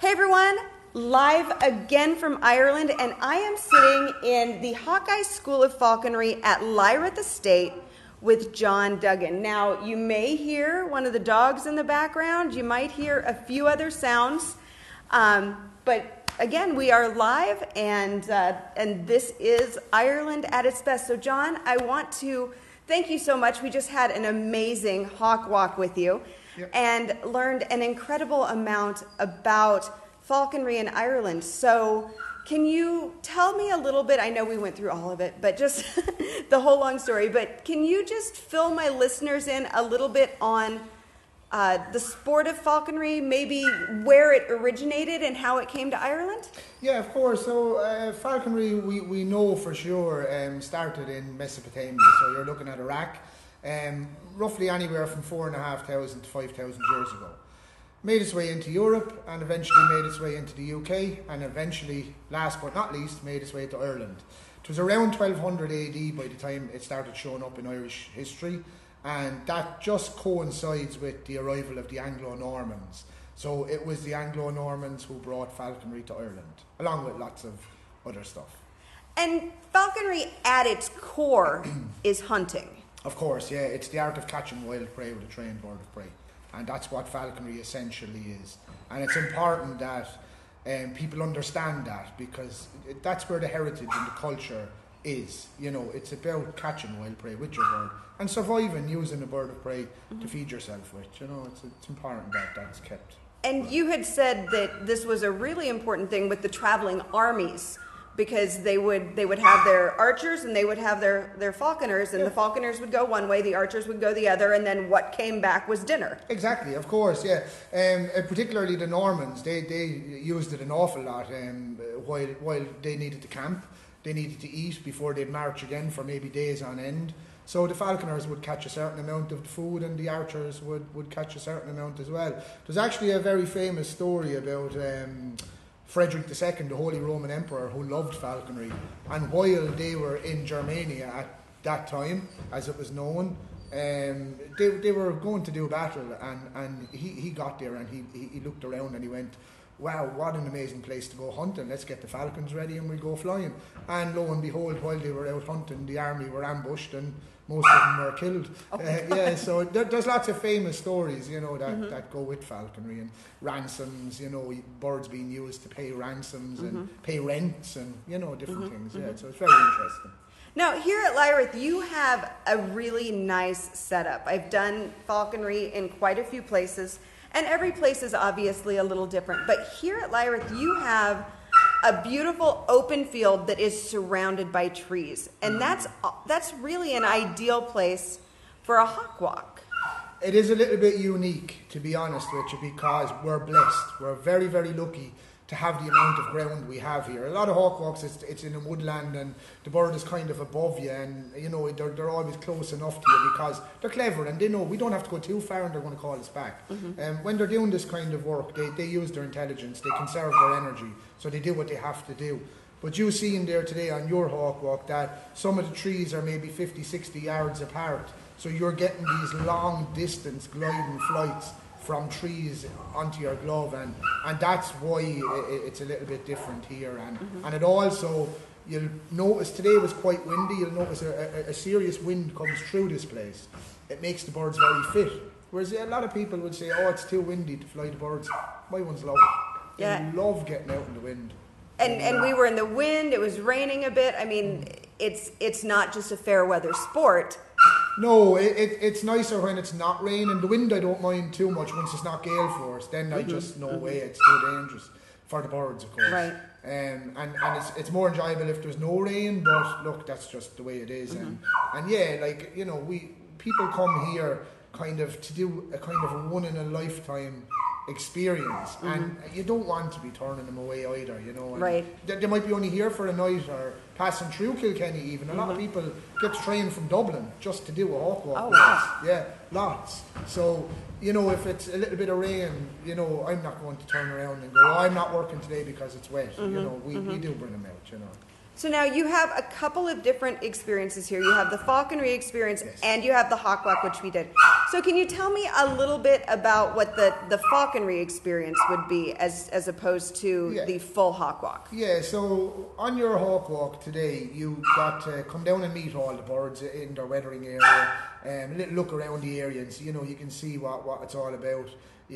Hey everyone, live again from Ireland, and I am sitting in the Hawkeye School of Falconry at Lyrath Estate with John Dugan. Now, you may hear one of the dogs in the background, you might hear a few other sounds, um, but again, we are live, and, uh, and this is Ireland at its best. So, John, I want to thank you so much. We just had an amazing hawk walk with you Yep. and learned an incredible amount about falconry in Ireland. So, can you tell me a little bit? I know we went through all of it, but just the whole long story. But can you just fill my listeners in a little bit on uh, the sport of falconry, maybe where it originated and how it came to Ireland? Yeah, of course. So uh, falconry, we, we know for sure, um, started in Mesopotamia. So you're looking at Iraq, um, roughly anywhere from four and a half thousand to five thousand years ago. Made its way into Europe and eventually made its way into the UK and eventually, last but not least, made its way to Ireland. It was around 1200 AD by the time it started showing up in Irish history, and that just coincides with the arrival of the Anglo Normans. So it was the Anglo Normans who brought falconry to Ireland, along with lots of other stuff. And falconry at its core is hunting. Of course, yeah, it's the art of catching wild prey with a trained bird of prey, and that's what falconry essentially is. And it's important that um, people understand that because it, that's where the heritage and the culture is. You know, it's about catching wild prey with your bird and surviving using a bird of prey to feed yourself with. You know, it's, it's important that that's kept. And you had said that this was a really important thing with the traveling armies because they would they would have their archers and they would have their their falconers and the falconers would go one way the archers would go the other and then what came back was dinner Exactly, of course, yeah. Um, uh, particularly the Normans, they, they used it an awful lot um, while, while they needed to camp. They needed to eat before they'd march again for maybe days on end. So the falconers would catch a certain amount of food and the archers would, would catch a certain amount as well. There's actually a very famous story about um, Frederick II, the Holy Roman Emperor, who loved falconry. And while they were in Germania at that time, as it was known, um, they, they were going to do battle, and, and he, he got there and he, he looked around and he went, Wow, what an amazing place to go hunting. Let's get the falcons ready and we'll go flying. And lo and behold, while they were out hunting, the army were ambushed and most of them were killed. Oh. Uh, yeah, so there, there's lots of famous stories, you know, that, mm-hmm. that go with falconry and ransoms, you know, birds being used to pay ransoms and mm-hmm. pay rents and, you know, different mm-hmm. things. Yeah, so it's very interesting. now here at Lyrath you have a really nice setup i've done falconry in quite a few places and every place is obviously a little different. But here at Lyrath you have a beautiful open field that is surrounded by trees. And mm-hmm. that's that's really an ideal place for a hawk walk. It is a little bit unique, to be honest with you, because we're blessed. We're very, very lucky to have the amount of ground we have here. A lot of hawkwalks, it's, it's in a woodland and the bird is kind of above you and, you know, they're, they're always close enough to you because they're clever and they know we don't have to go too far and they're going to call us back. Um, when they're doing this kind of work, they, they use their intelligence, they conserve their energy, so they do what they have to do. But you see in there today on your hawk walk that some of the trees are maybe 50, 60 yards apart. So you're getting these long distance gliding flights from trees onto your glove and, and that's why i- i- it's a little bit different here. And, mm-hmm. and it also you'll notice today was quite windy you'll notice a, a, a serious wind comes through this place. It makes the birds very fit. Whereas a lot of people would say oh it's too windy to fly the birds. My ones love it. Yeah. they love getting out in the wind. And and we were in the wind it was raining a bit. I mean it's it's not just a fair weather sport No, it, it, it's nicer when it's not raining. The wind I don't mind too much once it's not gale force. Then I mm-hmm. just no mm-hmm. way it's too dangerous for the birds, of course. Right. Um, and and it's, it's more enjoyable if there's no rain. But look, that's just the way it is. And mm-hmm. and yeah, like you know, we people come here kind of to do a kind of a one in a lifetime experience mm-hmm. and you don't want to be turning them away either you know and Right. they, they might be only here for a night or passing through Kilkenny even. A lot of mm-hmm. people get trained from Dublin just to do a hawk walk. Oh, wow. Yeah, lots. So, you know, if it's a little bit of rain, you know, I'm not going to turn around and go, oh, I'm not working today because it's wet. You mm-hmm. know, we, we do bring them out, you know. So now you have a couple of different experiences here. You have the falconry experience Yes. and you have the hawk walk, which we did. So can you tell me a little bit about what the, the falconry experience would be as, as opposed to Yeah. the full hawk walk? Yeah, so on your hawk walk today, you got to come down and meet all the birds in their weathering area, um, a little look around the area, and so, you know you can see what, what it's all about.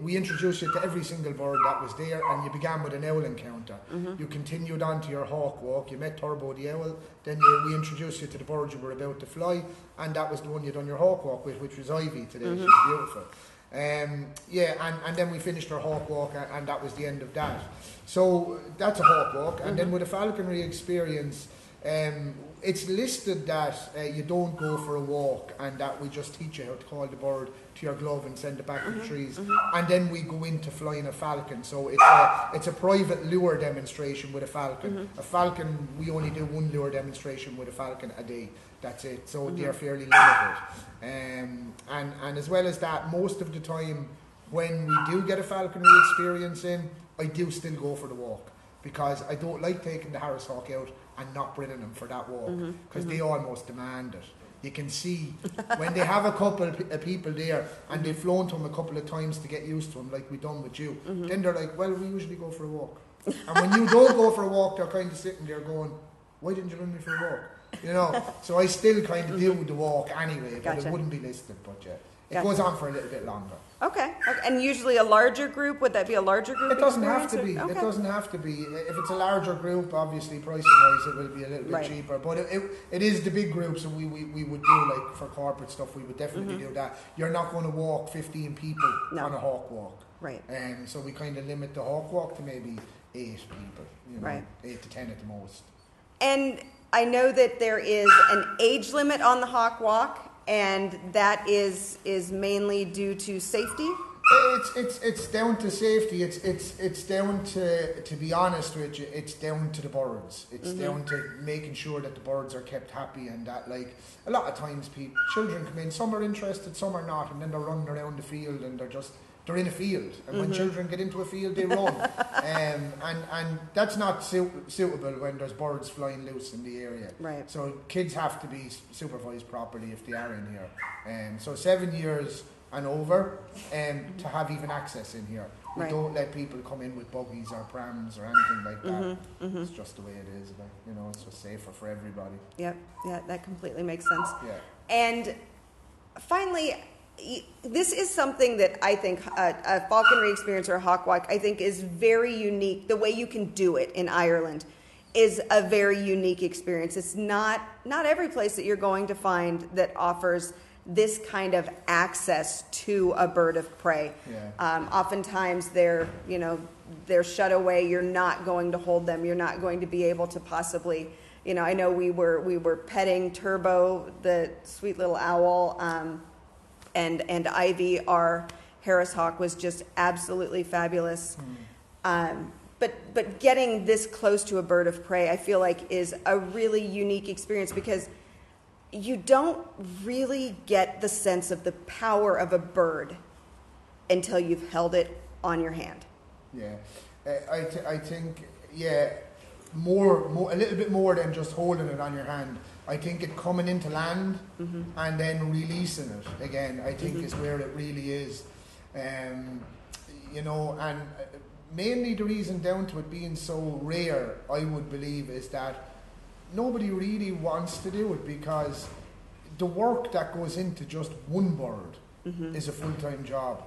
We introduced you to every single bird that was there, and you began with an owl encounter. You continued on to your hawk walk. You met Turbo the owl. Then you, we introduced you to the bird you were about to fly, and that was the one you'd done your hawk walk with, which was Ivy today. She's beautiful. Um, yeah, and, and then we finished our hawk walk, and, and that was the end of that. So that's a hawk walk, and then with a falconry experience, um, it's listed that uh, you don't go for a walk, and that we just teach you how to call the bird to your glove and send it back to the trees, and then we go into flying a falcon. So it's a it's a private lure demonstration with a falcon. A falcon, we only do one lure demonstration with a falcon a day. That's it. So they're fairly limited. Um, and, and as well as that, most of the time when we do get a falconry experience in, I do still go for the walk because I don't like taking the Harris Hawk out and not bringing them for that walk mm-hmm. because they mm-hmm. almost demand it. You can see when they have a couple of people there and they've flown to them a couple of times to get used to them, like we've done with you. Mm-hmm. Then they're like, "Well, we usually go for a walk." and when you don't go for a walk, they're kind of sitting there going, "Why didn't you bring me for a walk?" You know. so I still kind of do the walk anyway, but Gotcha. it wouldn't be listed. But yeah, it Gotcha. goes on for a little bit longer. Okay. okay. And usually a larger group, would that be a larger group? It doesn't have to be. experience, or- It Okay. doesn't have to be. If it's a larger group, obviously pricing wise, it will be a little bit Right. cheaper. But it, it, it is the big groups, and we, we, we would do like for corporate stuff. We would definitely do that. You're not going to walk 15 people Mm-hmm. No. on a hawk walk. Right. Um, so we kind of limit the hawk walk to maybe eight people. You know, Right. eight to ten at the most. And I know that there is an age limit on the hawk walk, and that is is mainly due to safety. It's it's it's down to safety. It's it's it's down to to be honest with you. It's down to the birds. It's mm-hmm. down to making sure that the birds are kept happy and that like a lot of times people children come in. Some are interested, some are not, and then they're running around the field and they're just they're in a field. And when children get into a field, they run. um, and and that's not suit, suitable when there's birds flying loose in the area. Right. So kids have to be supervised properly if they are in here. Um, so seven years and over, um, to have even access in here. We Right. don't let people come in with buggies or prams or anything like that. Mm-hmm, It's just the way it is. Like, you know, it's just safer for everybody. Yep. Yeah, that completely makes sense. Yeah. And finally, this is something that I think a, a falconry experience or a hawk walk, I think, is very unique. The way you can do it in Ireland is a very unique experience. It's not not every place that you're going to find that offers this kind of access to a bird of prey. Yeah. Um, oftentimes they're you know they're shut away. You're not going to hold them. You're not going to be able to possibly. You know, I know we were we were petting Turbo, the sweet little owl, um, and and Ivy, our Harris hawk, was just absolutely fabulous. Um, but but getting this close to a bird of prey, I feel like is a really unique experience because you don't really get the sense of the power of a bird until you've held it on your hand. Yeah, uh, I, th- I think yeah, more, more a little bit more than just holding it on your hand. I think it coming into land and then releasing it again. I think is where it really is, um, you know. And uh, mainly the reason down to it being so rare, I would believe, is that nobody really wants to do it because the work that goes into just one bird is a full time job.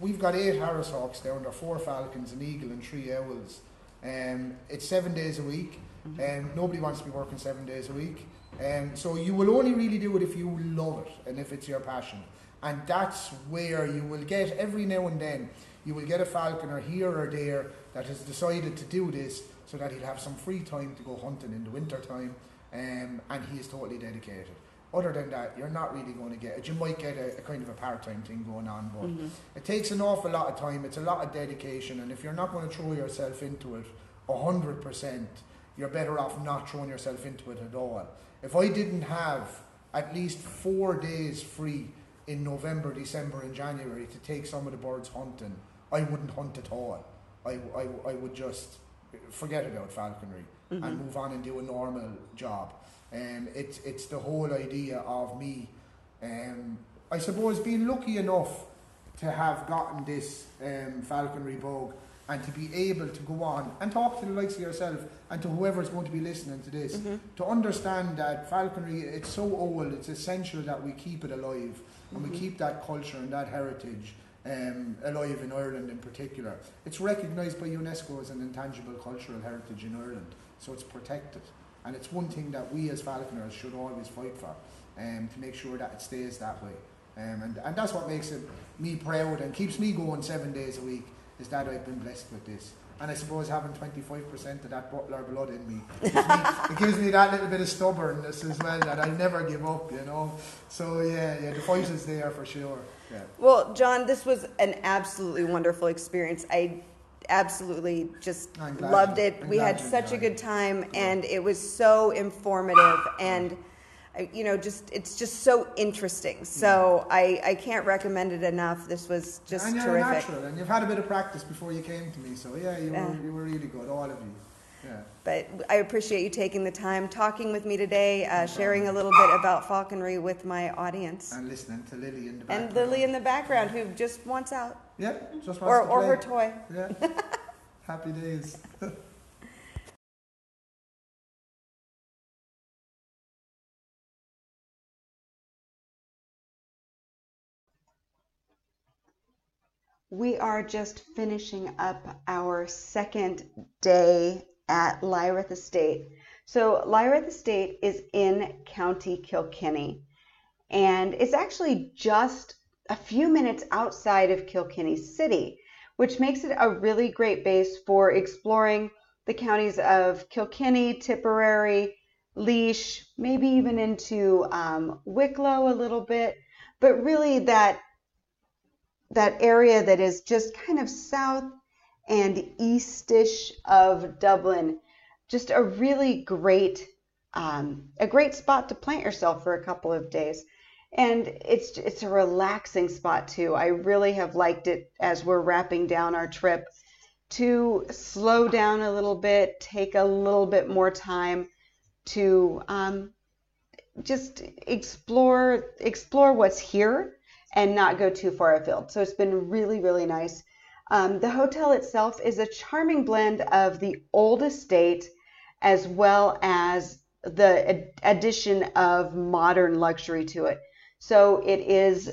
We've got eight Harris Hawks down there, four Falcons, an Eagle, and three Owls. Um, it's seven days a week, and nobody wants to be working seven days a week. Um, so you will only really do it if you love it and if it's your passion. And that's where you will get every now and then you will get a falconer here or there that has decided to do this so that he'll have some free time to go hunting in the winter time, um, and he is totally dedicated. Other than that, you're not really going to get it. You might get a, a kind of a part-time thing going on, but it takes an awful lot of time. It's a lot of dedication, and if you're not going to throw yourself into it hundred percent, you're better off not throwing yourself into it at all. If I didn't have at least four days free in November, December, and January to take some of the birds hunting, I wouldn't hunt at all. I, I, I would just forget about falconry mm-hmm. and move on and do a normal job. Um, it's it's the whole idea of me. Um, I suppose being lucky enough to have gotten this um, falconry bug and to be able to go on and talk to the likes of yourself and to whoever's going to be listening to this mm-hmm. to understand that falconry it's so old it's essential that we keep it alive mm-hmm. and we mm-hmm. keep that culture and that heritage um, alive in Ireland in particular. It's recognised by UNESCO as an intangible cultural heritage in Ireland, so it's protected. And it's one thing that we as falconers should always fight for, um, to make sure that it stays that way. Um, and, and that's what makes it, me proud and keeps me going seven days a week, is that I've been blessed with this. And I suppose having 25% of that butler blood in me, it gives me, it gives me that little bit of stubbornness as well that I never give up, you know. So yeah, yeah, the fight is there for sure. Yeah. Well, John, this was an absolutely wonderful experience. I absolutely just loved it. we had such a good time, and it was so informative and uh, you know, just it's just so interesting. So. I, I can't recommend it enough. This was just and you're terrific. Natural, and you've had a bit of practice before you came to me. So yeah, you were you were really good, all of you. Yeah. But I appreciate you taking the time, talking with me today, uh, sharing a little bit about falconry with my audience. And listening to Lily in the background. And Lily in the background, who just wants out. Yeah, just wants or, to Or her toy. Yeah. Happy days. We are just finishing up our second day at Lyrath Estate. So, Lyrath Estate is in County Kilkenny, and it's actually just a few minutes outside of Kilkenny City, which makes it a really great base for exploring the counties of Kilkenny, Tipperary, Laois, maybe even into um, Wicklow a little bit, but really that that area that is just kind of south and eastish of Dublin. Just a really great, um, a great spot to plant yourself for a couple of days. And it's it's a relaxing spot too. I really have liked it as we're wrapping down our trip to slow down a little bit, take a little bit more time to um, just explore explore what's here and not go too far afield. So it's been really, really nice. Um, the hotel itself is a charming blend of the old estate as well as the ad- addition of modern luxury to it. So it is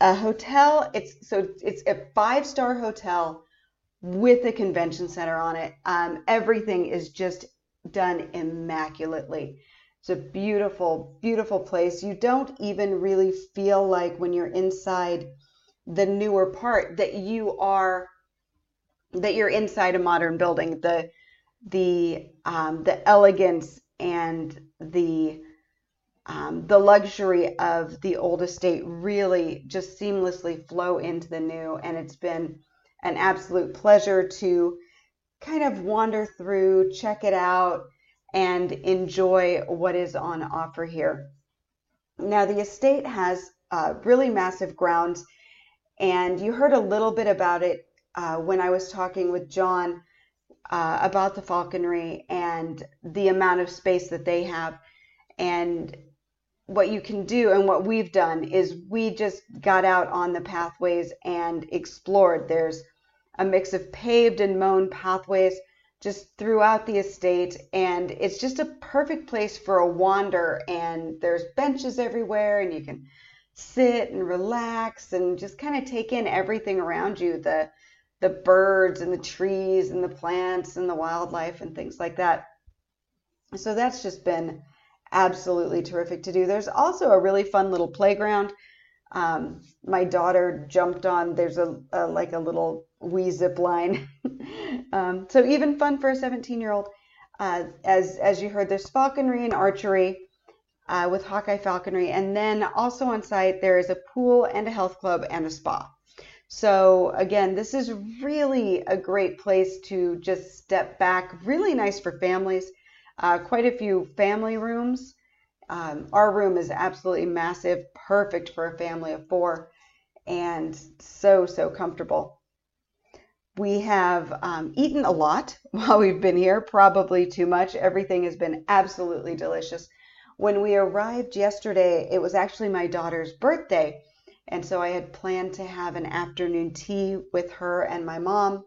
a hotel. It's so it's a five star hotel with a convention center on it. Um, everything is just done immaculately. It's a beautiful, beautiful place. You don't even really feel like when you're inside the newer part that you are that you're inside a modern building. The the um, the elegance and the um, the luxury of the old estate really just seamlessly flow into the new, and it's been an absolute pleasure to kind of wander through, check it out, and enjoy what is on offer here. Now, the estate has uh, really massive grounds, and you heard a little bit about it uh, when I was talking with John uh, about the falconry and the amount of space that they have. And what you can do and what we've done is we just got out on the pathways and explored. There's a mix of paved and mown pathways just throughout the estate and it's just a perfect place for a wander and there's benches everywhere and you can sit and relax and just kind of take in everything around you the the birds and the trees and the plants and the wildlife and things like that. So that's just been absolutely terrific to do. There's also a really fun little playground. Um, my daughter jumped on there's a, a like a little wee zip line. Um, so even fun for a 17 year old uh, as as you heard there's falconry and archery uh, with hawkeye falconry and then also on site there is a pool and a health club and a spa so again this is really a great place to just step back really nice for families uh, quite a few family rooms um, our room is absolutely massive, perfect for a family of four, and so, so comfortable. we have um, eaten a lot while we've been here, probably too much. Everything has been absolutely delicious. When we arrived yesterday, it was actually my daughter's birthday. And so I had planned to have an afternoon tea with her and my mom.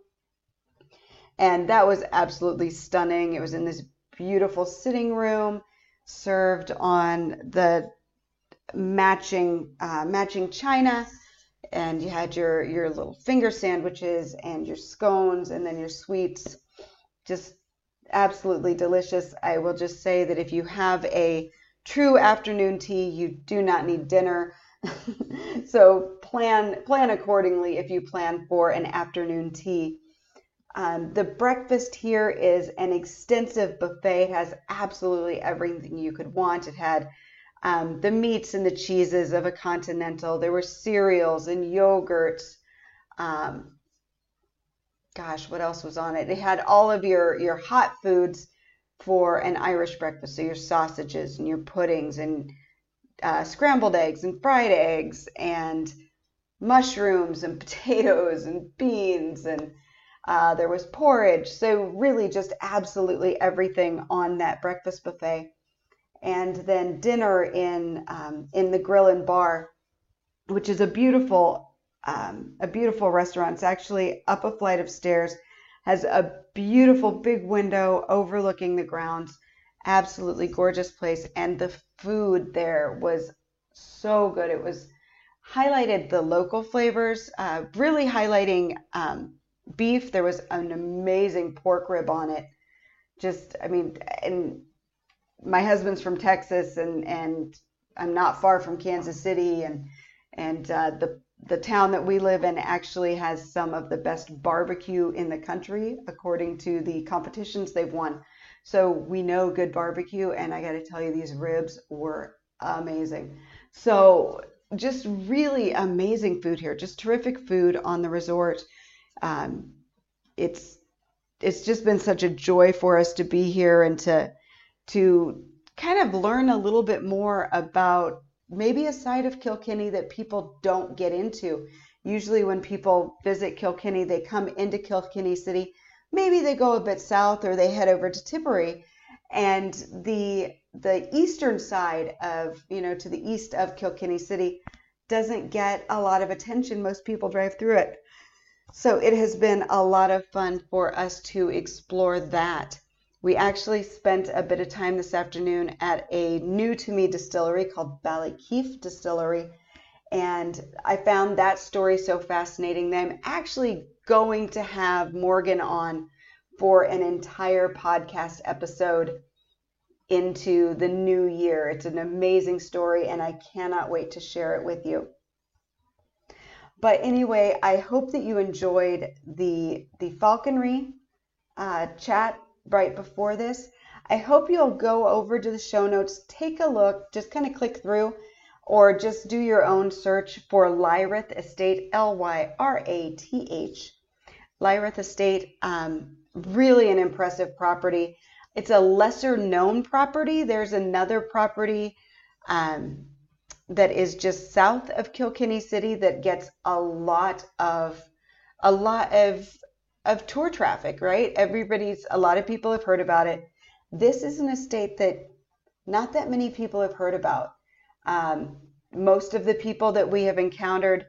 And that was absolutely stunning. It was in this beautiful sitting room, served on the matching uh, matching china and you had your your little finger sandwiches and your scones and then your sweets just absolutely delicious i will just say that if you have a true afternoon tea you do not need dinner so plan plan accordingly if you plan for an afternoon tea um, the breakfast here is an extensive buffet it has absolutely everything you could want it had um, the meats and the cheeses of a continental. There were cereals and yogurts. Um, gosh, what else was on it? It had all of your your hot foods for an Irish breakfast. So your sausages and your puddings and uh, scrambled eggs and fried eggs and mushrooms and potatoes and beans and uh, there was porridge. So really, just absolutely everything on that breakfast buffet and then dinner in um, in the Grill and Bar, which is a beautiful um, a beautiful restaurant. It's actually up a flight of stairs, has a beautiful big window overlooking the grounds. Absolutely gorgeous place, and the food there was so good. It was highlighted the local flavors, uh, really highlighting um, beef. There was an amazing pork rib on it. Just, I mean, and my husband's from Texas and and I'm not far from Kansas City and and uh, the the town that we live in actually has some of the best barbecue in the country according to the competitions they've won. So we know good barbecue and I got to tell you these ribs were amazing. So just really amazing food here. Just terrific food on the resort. Um, it's it's just been such a joy for us to be here and to to kind of learn a little bit more about maybe a side of Kilkenny that people don't get into. Usually, when people visit Kilkenny, they come into Kilkenny City. Maybe they go a bit south or they head over to Tipperary, and the the eastern side of you know to the east of Kilkenny City doesn't get a lot of attention. Most people drive through it. So it has been a lot of fun for us to explore that. We actually spent a bit of time this afternoon at a new to me distillery called Ballykeefe Distillery. And I found that story so fascinating that I'm actually going to have Morgan on for an entire podcast episode into the new year. It's an amazing story, and I cannot wait to share it with you. But anyway, I hope that you enjoyed the the falconry uh, chat right before this. I hope you'll go over to the show notes, take a look, just kind of click through, or just do your own search for Lyrath Estate, L Y R A T H. Lyrath Estate, um, really an impressive property. It's a lesser known property. There's another property um, that is just south of Kilkenny City that gets a lot of a lot of of tour traffic, right? Everybody's, a lot of people have heard about it. This is an estate that not that many people have heard about. Um, most of the people that we have encountered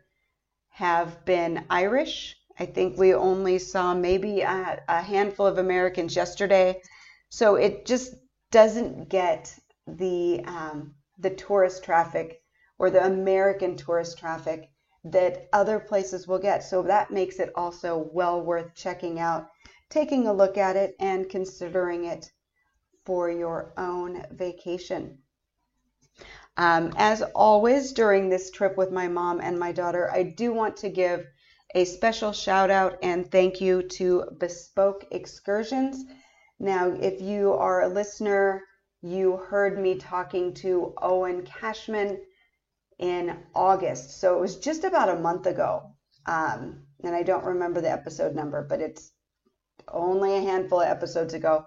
have been Irish. I think we only saw maybe a, a handful of Americans yesterday. So it just doesn't get the um, the tourist traffic or the American tourist traffic that other places will get. So that makes it also well worth checking out, taking a look at it, and considering it for your own vacation. Um, as always, during this trip with my mom and my daughter, I do want to give a special shout out and thank you to Bespoke Excursions. Now, if you are a listener, you heard me talking to Owen Cashman in August. So it was just about a month ago. Um, and I don't remember the episode number, but it's only a handful of episodes ago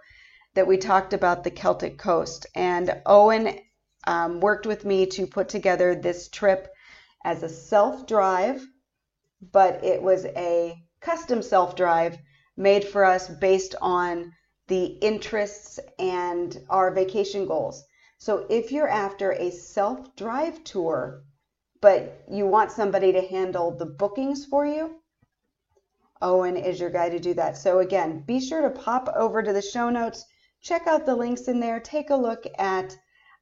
that we talked about the Celtic coast. And Owen um, worked with me to put together this trip as a self drive, but it was a custom self drive made for us based on the interests and our vacation goals. So if you're after a self drive tour, but you want somebody to handle the bookings for you, Owen is your guy to do that. So again, be sure to pop over to the show notes, check out the links in there, take a look at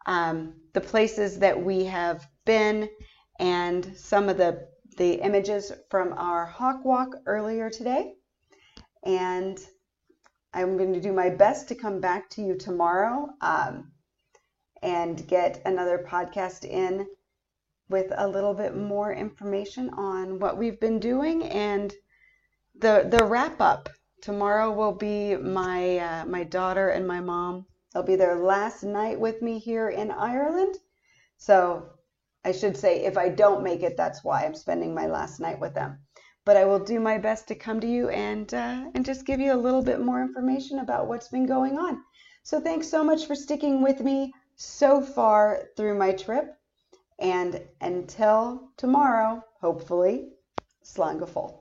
um, the places that we have been and some of the the images from our hawk walk earlier today. And I'm going to do my best to come back to you tomorrow um, and get another podcast in with a little bit more information on what we've been doing and the the wrap up. Tomorrow will be my uh, my daughter and my mom. They'll be their last night with me here in Ireland. So I should say, if I don't make it, that's why I'm spending my last night with them. But I will do my best to come to you and uh, and just give you a little bit more information about what's been going on. So thanks so much for sticking with me so far through my trip. And until tomorrow, hopefully, slán go fóill.